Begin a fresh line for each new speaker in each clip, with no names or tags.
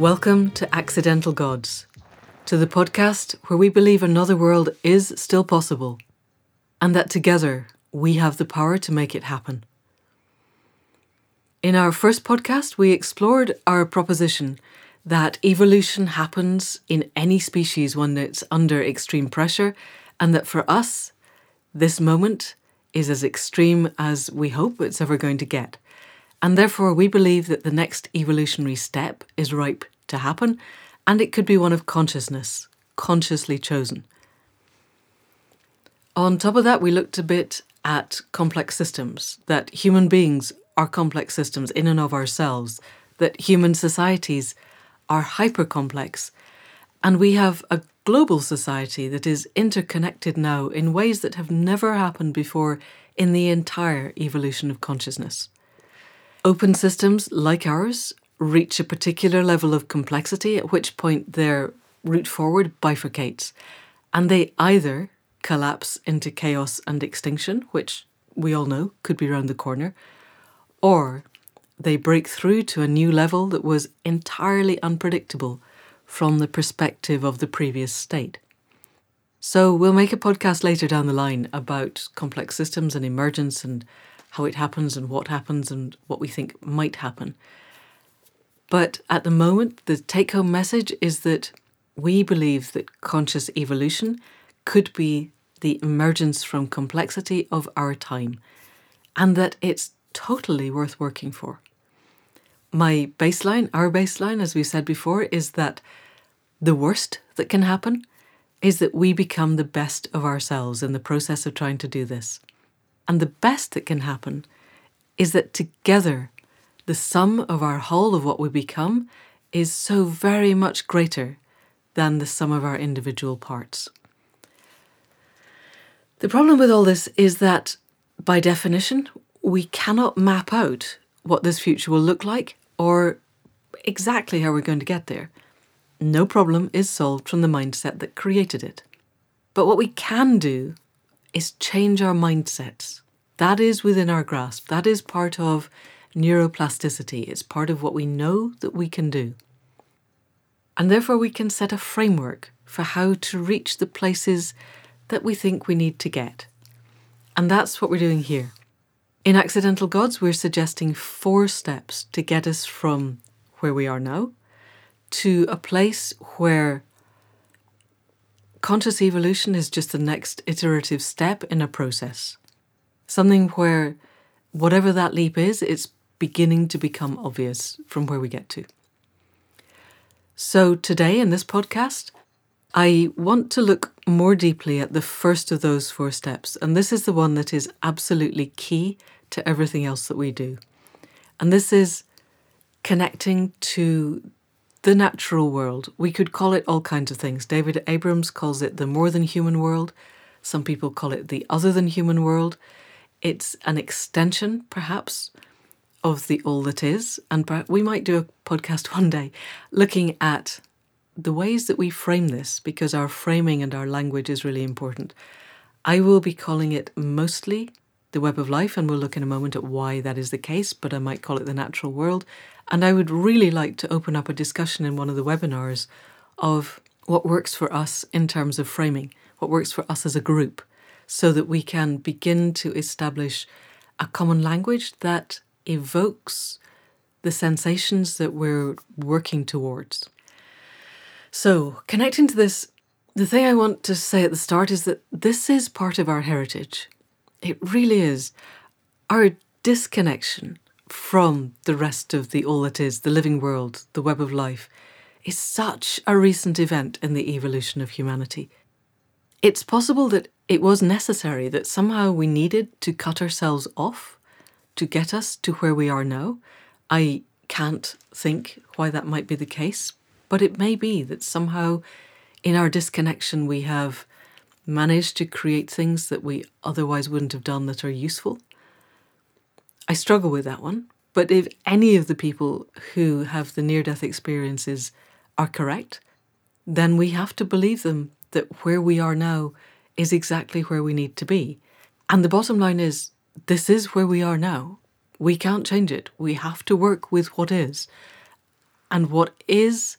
Welcome to Accidental Gods, to the podcast where we believe another world is still possible and that together we have the power to make it happen. In our first podcast, we explored our proposition that evolution happens in any species when it's under extreme pressure, and that for us, this moment is as extreme as we hope it's ever going to get. And therefore, we believe that the next evolutionary step is ripe to happen, and it could be one of consciousness, consciously chosen. On top of that, we looked a bit at complex systems, that human beings are complex systems in and of ourselves, that human societies are hyper complex, and we have a global society that is interconnected now in ways that have never happened before in the entire evolution of consciousness. Open systems like ours reach a particular level of complexity, at which point their route forward bifurcates, and they either collapse into chaos and extinction, which we all know could be round the corner, or they break through to a new level that was entirely unpredictable from the perspective of the previous state. So, we'll make a podcast later down the line about complex systems and emergence and how it happens and what happens and what we think might happen. But at the moment, the take home message is that we believe that conscious evolution could be the emergence from complexity of our time, and that it's totally worth working for. My baseline, our baseline, as we said before, is that the worst that can happen is that we become the best of ourselves in the process of trying to do this. And the best that can happen is that together, the sum of our whole of what we become is so very much greater than the sum of our individual parts. The problem with all this is that, by definition, we cannot map out what this future will look like or exactly how we're going to get there. No problem is solved from the mindset that created it. But what we can do is change our mindsets. That is within our grasp. That is part of neuroplasticity. It's part of what we know that we can do. And therefore, we can set a framework for how to reach the places that we think we need to get. And that's what we're doing here. In Accidental Gods, we're suggesting four steps to get us from where we are now to a place where conscious evolution is just the next iterative step in a process. Something where, whatever that leap is, it's beginning to become obvious from where we get to. So, today in this podcast, I want to look more deeply at the first of those four steps, and this is the one that is absolutely key to everything else that we do. And this is connecting to the natural world. We could call it all kinds of things. David Abrams calls it the more than human world. Some people call it the other than human world. It's an extension, perhaps, of the all that is. And we might do a podcast one day looking at the ways that we frame this, because our framing and our language is really important. I will be calling it mostly the web of life, and we'll look in a moment at why that is the case, but I might call it the natural world. And I would really like to open up a discussion in one of the webinars of what works for us in terms of framing, what works for us as a group, so that we can begin to establish a common language that evokes the sensations that we're working towards. So, connecting to this, the thing I want to say at the start is that this is part of our heritage. It really is. Our disconnection from the rest of the all that is, the living world, the web of life, is such a recent event in the evolution of humanity. It's possible that it was necessary, that somehow we needed to cut ourselves off to get us to where we are now. I can't think why that might be the case, but it may be that somehow in our disconnection we have managed to create things that we otherwise wouldn't have done that are useful. I struggle with that one, but if any of the people who have the near death experiences are correct, then we have to believe them that where we are now is exactly where we need to be. And the bottom line is this is where we are now. We can't change it. We have to work with what is. And what is,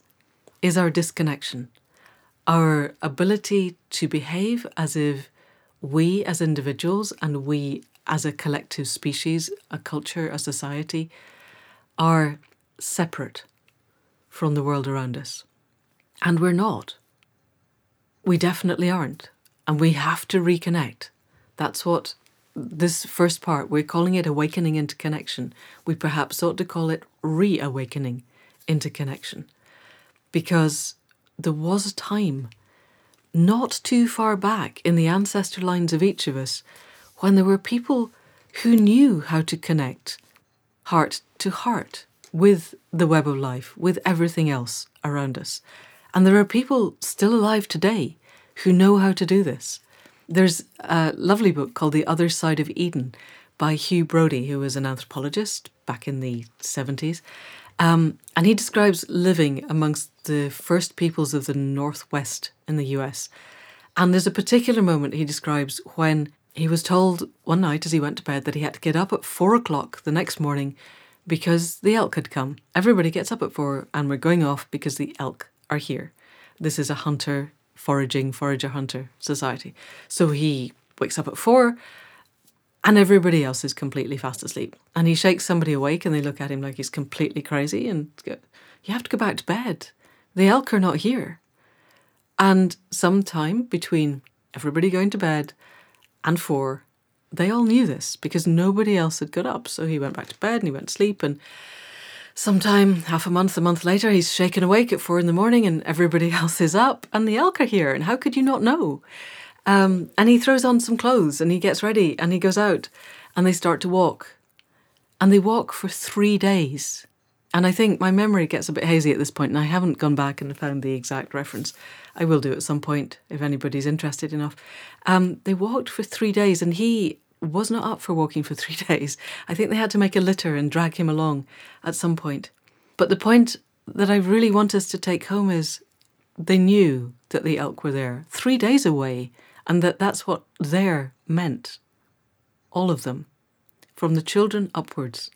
is our disconnection, our ability to behave as if we as individuals and we as a collective species, a culture, a society, are separate from the world around us. And we're not. We definitely aren't. And we have to reconnect. That's what this first part, we're calling it awakening into connection. We perhaps ought to call it reawakening into connection. Because there was a time, not too far back in the ancestor lines of each of us, when there were people who knew how to connect heart to heart with the web of life, with everything else around us. And there are people still alive today who know how to do this. There's a lovely book called The Other Side of Eden by Hugh Brody, who was an anthropologist back in the 70s. Um, and he describes living amongst the first peoples of the Northwest in the US. And there's a particular moment he describes when he was told one night as he went to bed that he had to get up at four o'clock the next morning because the elk had come. Everybody gets up at four and we're going off because the elk are here. This is a hunter foraging, forager hunter society. So he wakes up at four and everybody else is completely fast asleep. And he shakes somebody awake and they look at him like he's completely crazy and go, You have to go back to bed. The elk are not here. And sometime between everybody going to bed and four, they all knew this because nobody else had got up. So he went back to bed and he went to sleep. And sometime, half a month, a month later, he's shaken awake at four in the morning and everybody else is up and the elk are here. And how could you not know? Um, and he throws on some clothes and he gets ready and he goes out and they start to walk. And they walk for three days. And I think my memory gets a bit hazy at this point, and I haven't gone back and found the exact reference. I will do at some point if anybody's interested enough. Um, they walked for three days, and he was not up for walking for three days. I think they had to make a litter and drag him along at some point. But the point that I really want us to take home is they knew that the elk were there, three days away, and that that's what there meant. All of them, from the children upwards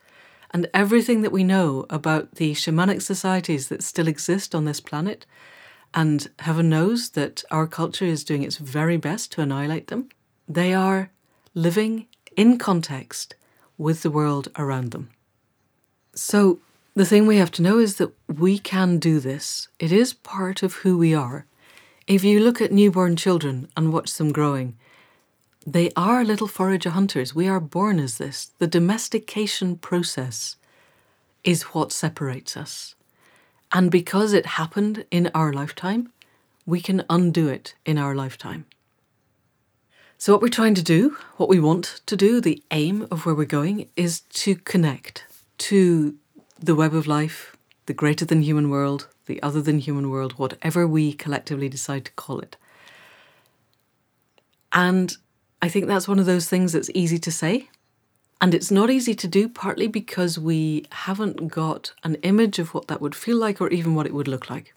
and everything that we know about the shamanic societies that still exist on this planet, and heaven knows that our culture is doing its very best to annihilate them, they are living in context with the world around them. So, the thing we have to know is that we can do this. It is part of who we are. If you look at newborn children and watch them growing, they are little forager hunters. We are born as this. The domestication process is what separates us. And because it happened in our lifetime, we can undo it in our lifetime. So, what we're trying to do, what we want to do, the aim of where we're going is to connect to the web of life, the greater than human world, the other than human world, whatever we collectively decide to call it. And I think that's one of those things that's easy to say. And it's not easy to do, partly because we haven't got an image of what that would feel like or even what it would look like.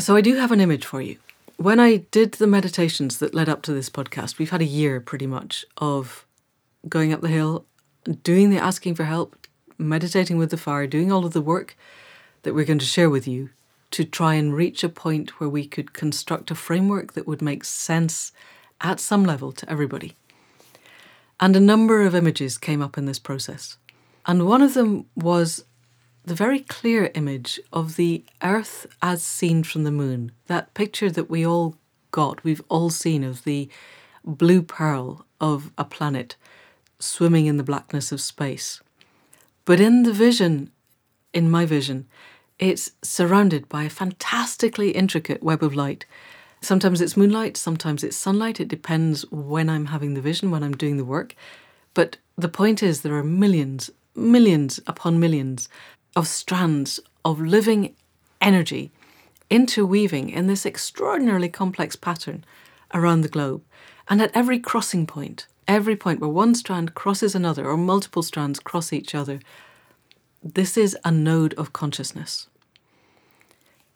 So I do have an image for you. When I did the meditations that led up to this podcast, we've had a year pretty much of going up the hill, doing the asking for help, meditating with the fire, doing all of the work that we're going to share with you to try and reach a point where we could construct a framework that would make sense at some level to everybody. And a number of images came up in this process. And one of them was the very clear image of the Earth as seen from the moon. That picture that we all got, we've all seen of the blue pearl of a planet swimming in the blackness of space. But in the vision, in my vision, it's surrounded by a fantastically intricate web of light Sometimes it's moonlight, sometimes it's sunlight. It depends when I'm having the vision, when I'm doing the work. But the point is, there are millions, millions upon millions of strands of living energy interweaving in this extraordinarily complex pattern around the globe. And at every crossing point, every point where one strand crosses another or multiple strands cross each other, this is a node of consciousness.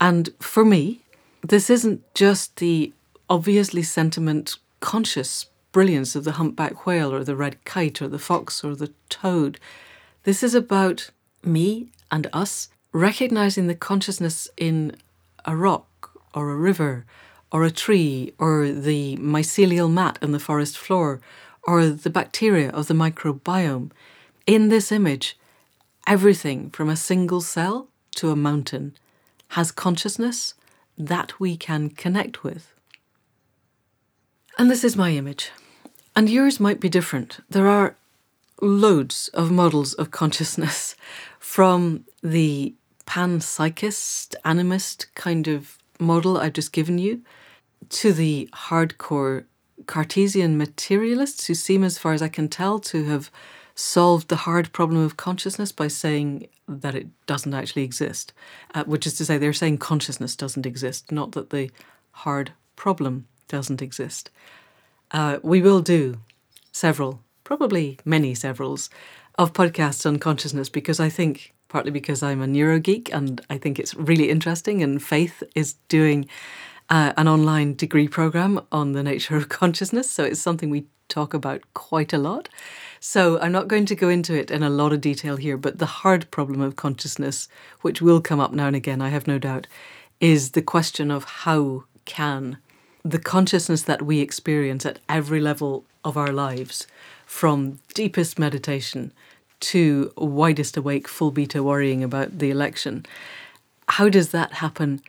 And for me, this isn't just the obviously sentiment conscious brilliance of the humpback whale or the red kite or the fox or the toad. This is about me and us recognizing the consciousness in a rock or a river or a tree or the mycelial mat on the forest floor or the bacteria of the microbiome. In this image, everything from a single cell to a mountain has consciousness that we can connect with. And this is my image. And yours might be different. There are loads of models of consciousness from the panpsychist, animist kind of model I've just given you to the hardcore Cartesian materialists who seem, as far as I can tell, to have solved the hard problem of consciousness by saying that it doesn't actually exist, uh, which is to say, they're saying consciousness doesn't exist, not that the hard problem doesn't exist. Uh, we will do several, probably many severals, of podcasts on consciousness because I think, partly because I'm a neurogeek and I think it's really interesting, and Faith is doing uh, an online degree program on the nature of consciousness. So it's something we talk about quite a lot. So I'm not going to go into it in a lot of detail here, but the hard problem of consciousness, which will come up now and again, I have no doubt, is the question of how can the consciousness that we experience at every level of our lives, from deepest meditation to widest awake full beta worrying about the election, how does that happen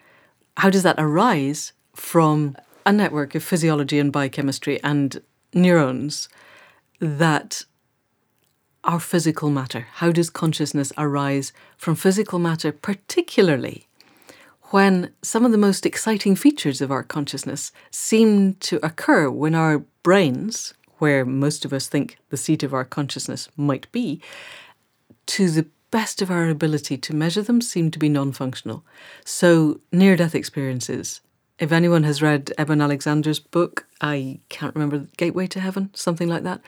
how does that arise from a network of physiology and biochemistry and neurons that are physical matter? How does consciousness arise from physical matter, particularly when some of the most exciting features of our consciousness seem to occur when our brains, where most of us think the seat of our consciousness might be, to the best of our ability to measure them seem to be non functional. So, near death experiences. If anyone has read Eben Alexander's book, I can't remember, Gateway to Heaven, something like that,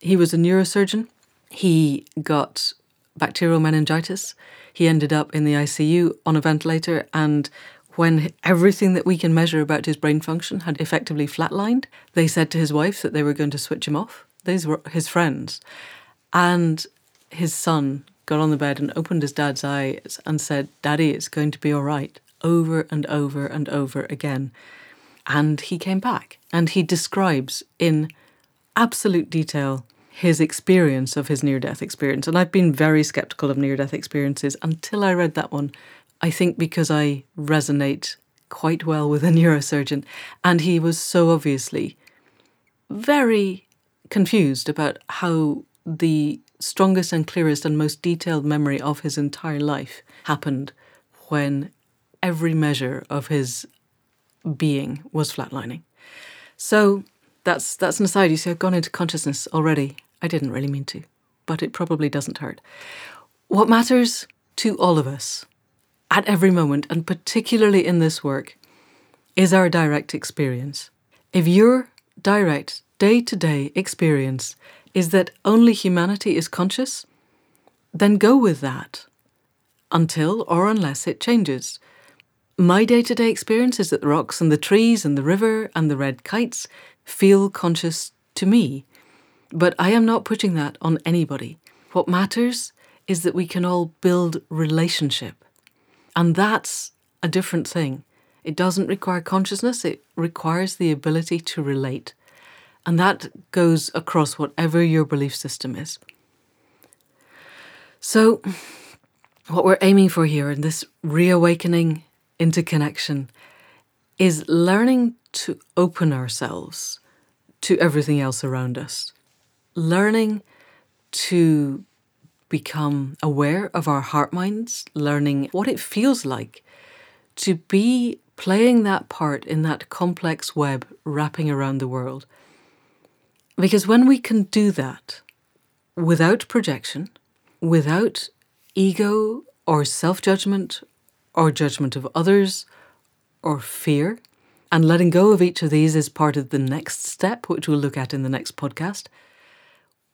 he was a neurosurgeon. He got bacterial meningitis. He ended up in the ICU on a ventilator, and when everything that we can measure about his brain function had effectively flatlined, they said to his wife that they were going to switch him off. These were his friends. And his son got on the bed and opened his dad's eyes and said, Daddy, it's going to be all right, over and over and over again. And he came back and he describes in absolute detail his experience of his near death experience. And I've been very skeptical of near death experiences until I read that one. I think because I resonate quite well with a neurosurgeon. And he was so obviously very confused about how the strongest and clearest and most detailed memory of his entire life happened when every measure of his being was flatlining. So that's that's an aside. You see, I've gone into consciousness already. I didn't really mean to, but it probably doesn't hurt. What matters to all of us at every moment, and particularly in this work, is our direct experience. If your direct day to day experience is that only humanity is conscious, then go with that until or unless it changes. My day to day experience is that the rocks and the trees and the river and the red kites feel conscious to me. But I am not putting that on anybody. What matters is that we can all build relationship. And that's a different thing. It doesn't require consciousness, it requires the ability to relate. And that goes across whatever your belief system is. So, what we're aiming for here in this reawakening into connection is learning to open ourselves to everything else around us, learning to become aware of our heart minds, learning what it feels like to be playing that part in that complex web wrapping around the world because when we can do that without projection, without ego or self judgment or judgment of others or fear, and letting go of each of these is part of the next step, which we'll look at in the next podcast.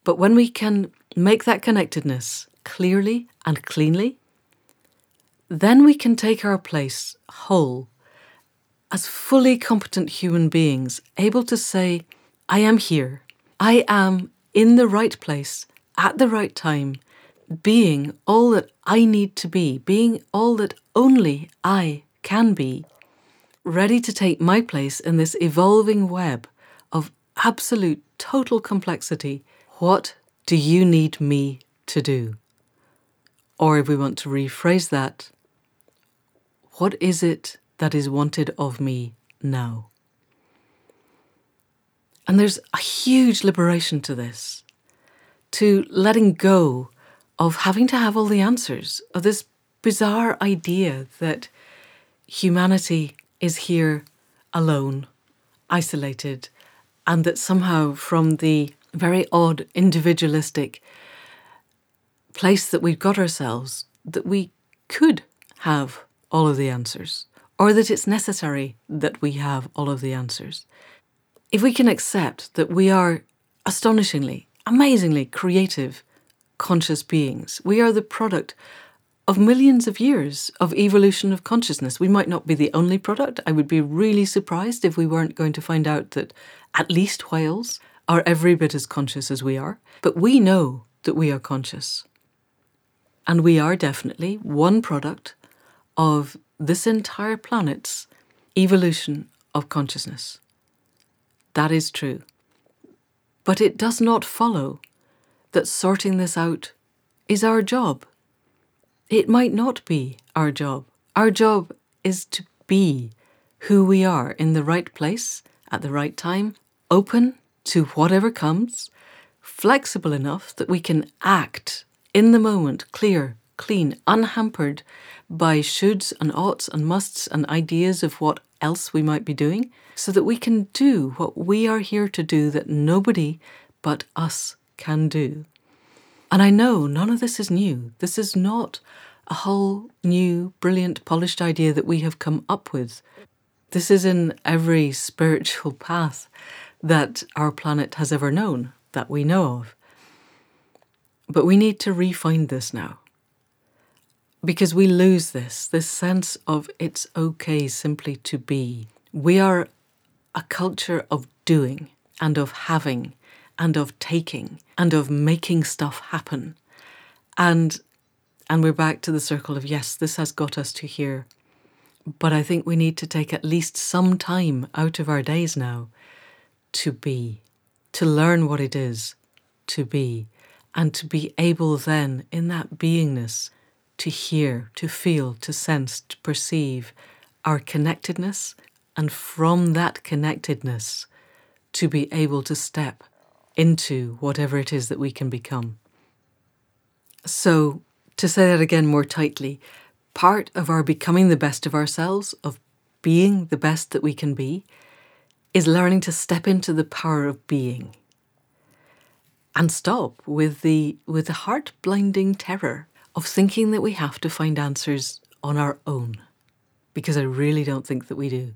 But when we can make that connectedness clearly and cleanly, then we can take our place whole as fully competent human beings, able to say, I am here. I am in the right place at the right time being all that I need to be, being all that only I can be, ready to take my place in this evolving web of absolute total complexity. What do you need me to do? Or if we want to rephrase that, what is it that is wanted of me now? And there's a huge liberation to this, to letting go of having to have all the answers, of this bizarre idea that humanity is here alone, isolated, and that somehow from the very odd individualistic place that we've got ourselves, that we could have all of the answers, or that it's necessary that we have all of the answers. If we can accept that we are astonishingly, amazingly creative, conscious beings, we are the product of millions of years of evolution of consciousness. We might not be the only product. I would be really surprised if we weren't going to find out that at least whales are every bit as conscious as we are. But we know that we are conscious. And we are definitely one product of this entire planet's evolution of consciousness. That is true. But it does not follow that sorting this out is our job. It might not be our job. Our job is to be who we are in the right place at the right time, open to whatever comes, flexible enough that we can act in the moment, clear, clean, unhampered by shoulds and oughts and musts and ideas of what else we might be doing, so that we can do what we are here to do that nobody but us can do. And I know none of this is new. This is not a whole new, brilliant, polished idea that we have come up with. This is in every spiritual path that our planet has ever known, that we know of. But we need to refine this now. Because we lose this, this sense of it's okay simply to be. We are a culture of doing and of having and of taking and of making stuff happen. And and we're back to the circle of yes, this has got us to here. But I think we need to take at least some time out of our days now to be, to learn what it is to be, and to be able then, in that beingness, to hear, to feel, to sense, to perceive our connectedness, and from that connectedness, to be able to step into whatever it is that we can become. So, to say that again more tightly, part of our becoming the best of ourselves, of being the best that we can be, is learning to step into the power of being and stop with the with the heart blinding terror of thinking that we have to find answers on our own because I really don't think that we do.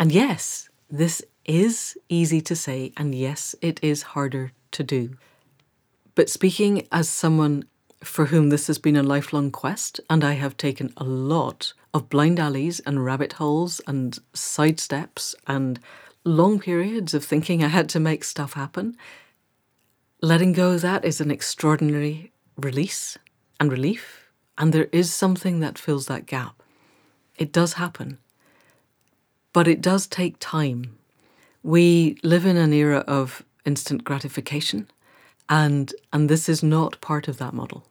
And yes, this is easy to say and yes, it is harder to do. But speaking as someone for whom this has been a lifelong quest, and I have taken a lot of blind alleys and rabbit holes and side steps and long periods of thinking I had to make stuff happen. Letting go of that is an extraordinary release and relief, and there is something that fills that gap. It does happen, but it does take time. We live in an era of instant gratification, and, and this is not part of that model.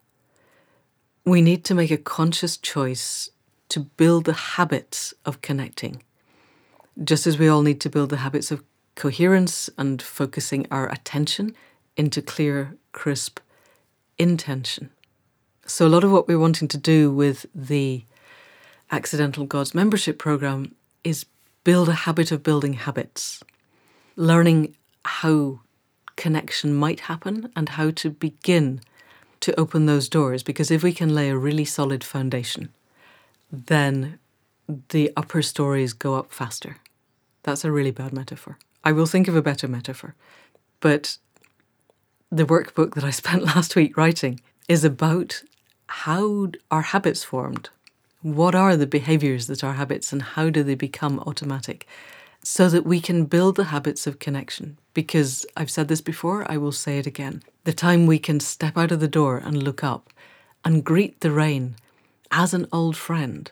We need to make a conscious choice to build the habits of connecting just as we all need to build the habits of coherence and focusing our attention into clear, crisp intention. So, a lot of what we're wanting to do with the Accidental Gods membership program is build a habit of building habits, learning how connection might happen and how to begin to open those doors. Because if we can lay a really solid foundation, then the upper stories go up faster. That's a really bad metaphor. I will think of a better metaphor. But the workbook that I spent last week writing is about how are habits formed? What are the behaviors that are habits and how do they become automatic? So that we can build the habits of connection. because I've said this before, I will say it again. The time we can step out of the door and look up and greet the rain as an old friend,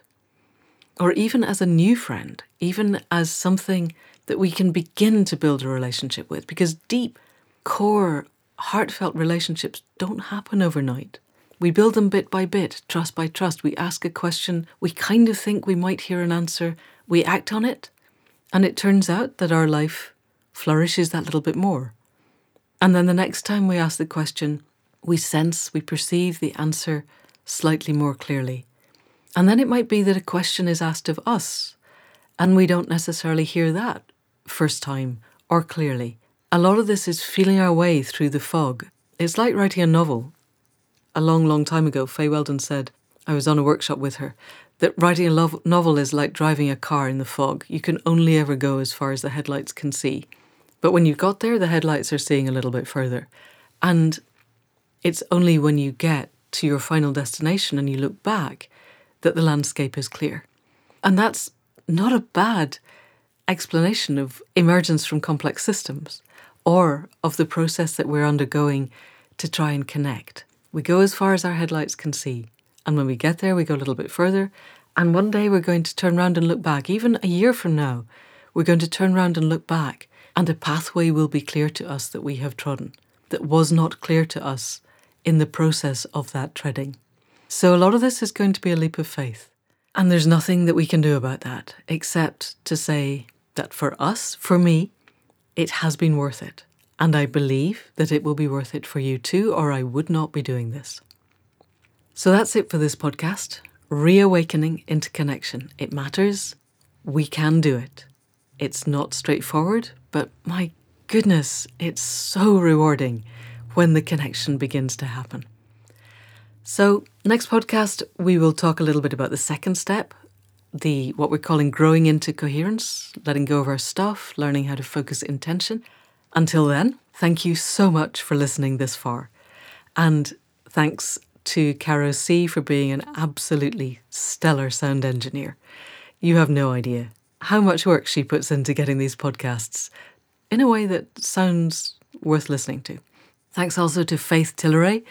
or even as a new friend, even as something that we can begin to build a relationship with, because deep, core, heartfelt relationships don't happen overnight. We build them bit by bit, trust by trust. We ask a question, we kind of think we might hear an answer, we act on it, and it turns out that our life flourishes that little bit more. And then the next time we ask the question, we sense, we perceive the answer slightly more clearly. And then it might be that a question is asked of us, and we don't necessarily hear that first time or clearly. A lot of this is feeling our way through the fog. It's like writing a novel. A long, long time ago, Fay Weldon said, I was on a workshop with her, that writing a novel is like driving a car in the fog. You can only ever go as far as the headlights can see. But when you've got there, the headlights are seeing a little bit further. And it's only when you get to your final destination and you look back that the landscape is clear. And that's not a bad explanation of emergence from complex systems or of the process that we're undergoing to try and connect. We go as far as our headlights can see. And when we get there, we go a little bit further. And one day we're going to turn around and look back. Even a year from now, we're going to turn around and look back, and a pathway will be clear to us that we have trodden, that was not clear to us in the process of that treading. So a lot of this is going to be a leap of faith. And there's nothing that we can do about that except to say that for us, for me, it has been worth it. And I believe that it will be worth it for you too, or I would not be doing this. So that's it for this podcast Reawakening into Connection. It matters. We can do it. It's not straightforward, but my goodness, it's so rewarding when the connection begins to happen. So, next podcast, we will talk a little bit about the second step, the what we're calling growing into coherence, letting go of our stuff, learning how to focus intention. Until then, thank you so much for listening this far. And thanks to Caro C for being an absolutely stellar sound engineer. You have no idea how much work she puts into getting these podcasts in a way that sounds worth listening to. Thanks also to Faith Tilleray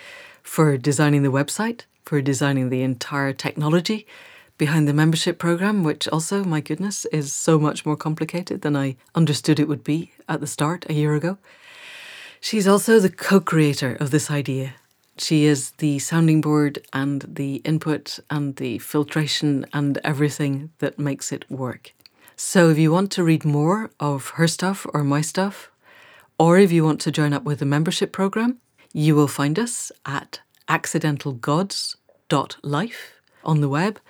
for designing the website, for designing the entire technology behind the membership program, which also, my goodness, is so much more complicated than I understood it would be at the start a year ago. She's also the co creator of this idea. She is the sounding board and the input and the filtration and everything that makes it work. So, if you want to read more of her stuff or my stuff, or if you want to join up with the membership program, you will find us at accidentalgods.life on the web.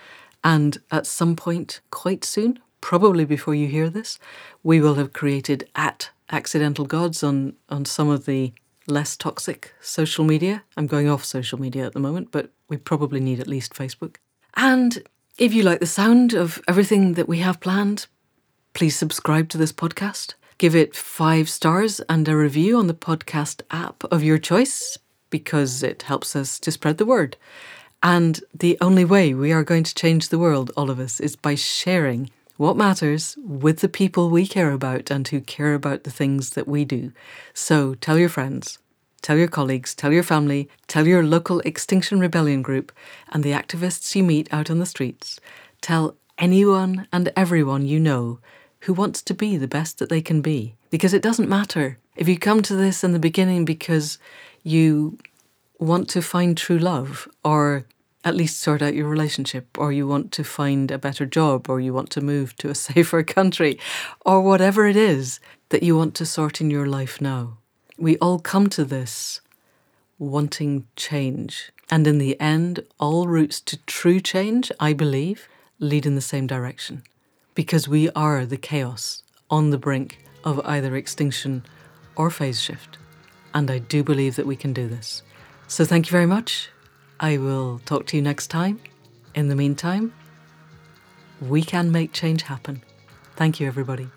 And at some point, quite soon, probably before you hear this, we will have created at Accidental Gods on, on some of the less toxic social media. I'm going off social media at the moment, but we probably need at least Facebook. And if you like the sound of everything that we have planned, please subscribe to this podcast. Give it five stars and a review on the podcast app of your choice because it helps us to spread the word. And the only way we are going to change the world, all of us, is by sharing what matters with the people we care about and who care about the things that we do. So tell your friends, tell your colleagues, tell your family, tell your local Extinction Rebellion group and the activists you meet out on the streets. Tell anyone and everyone you know who wants to be the best that they can be. Because it doesn't matter if you come to this in the beginning because you want to find true love or at least sort out your relationship, or you want to find a better job, or you want to move to a safer country, or whatever it is that you want to sort in your life now. We all come to this wanting change. And in the end, all routes to true change, I believe, lead in the same direction because we are the chaos on the brink of either extinction or phase shift. And I do believe that we can do this. So thank you very much. I will talk to you next time. In the meantime, we can make change happen. Thank you, everybody.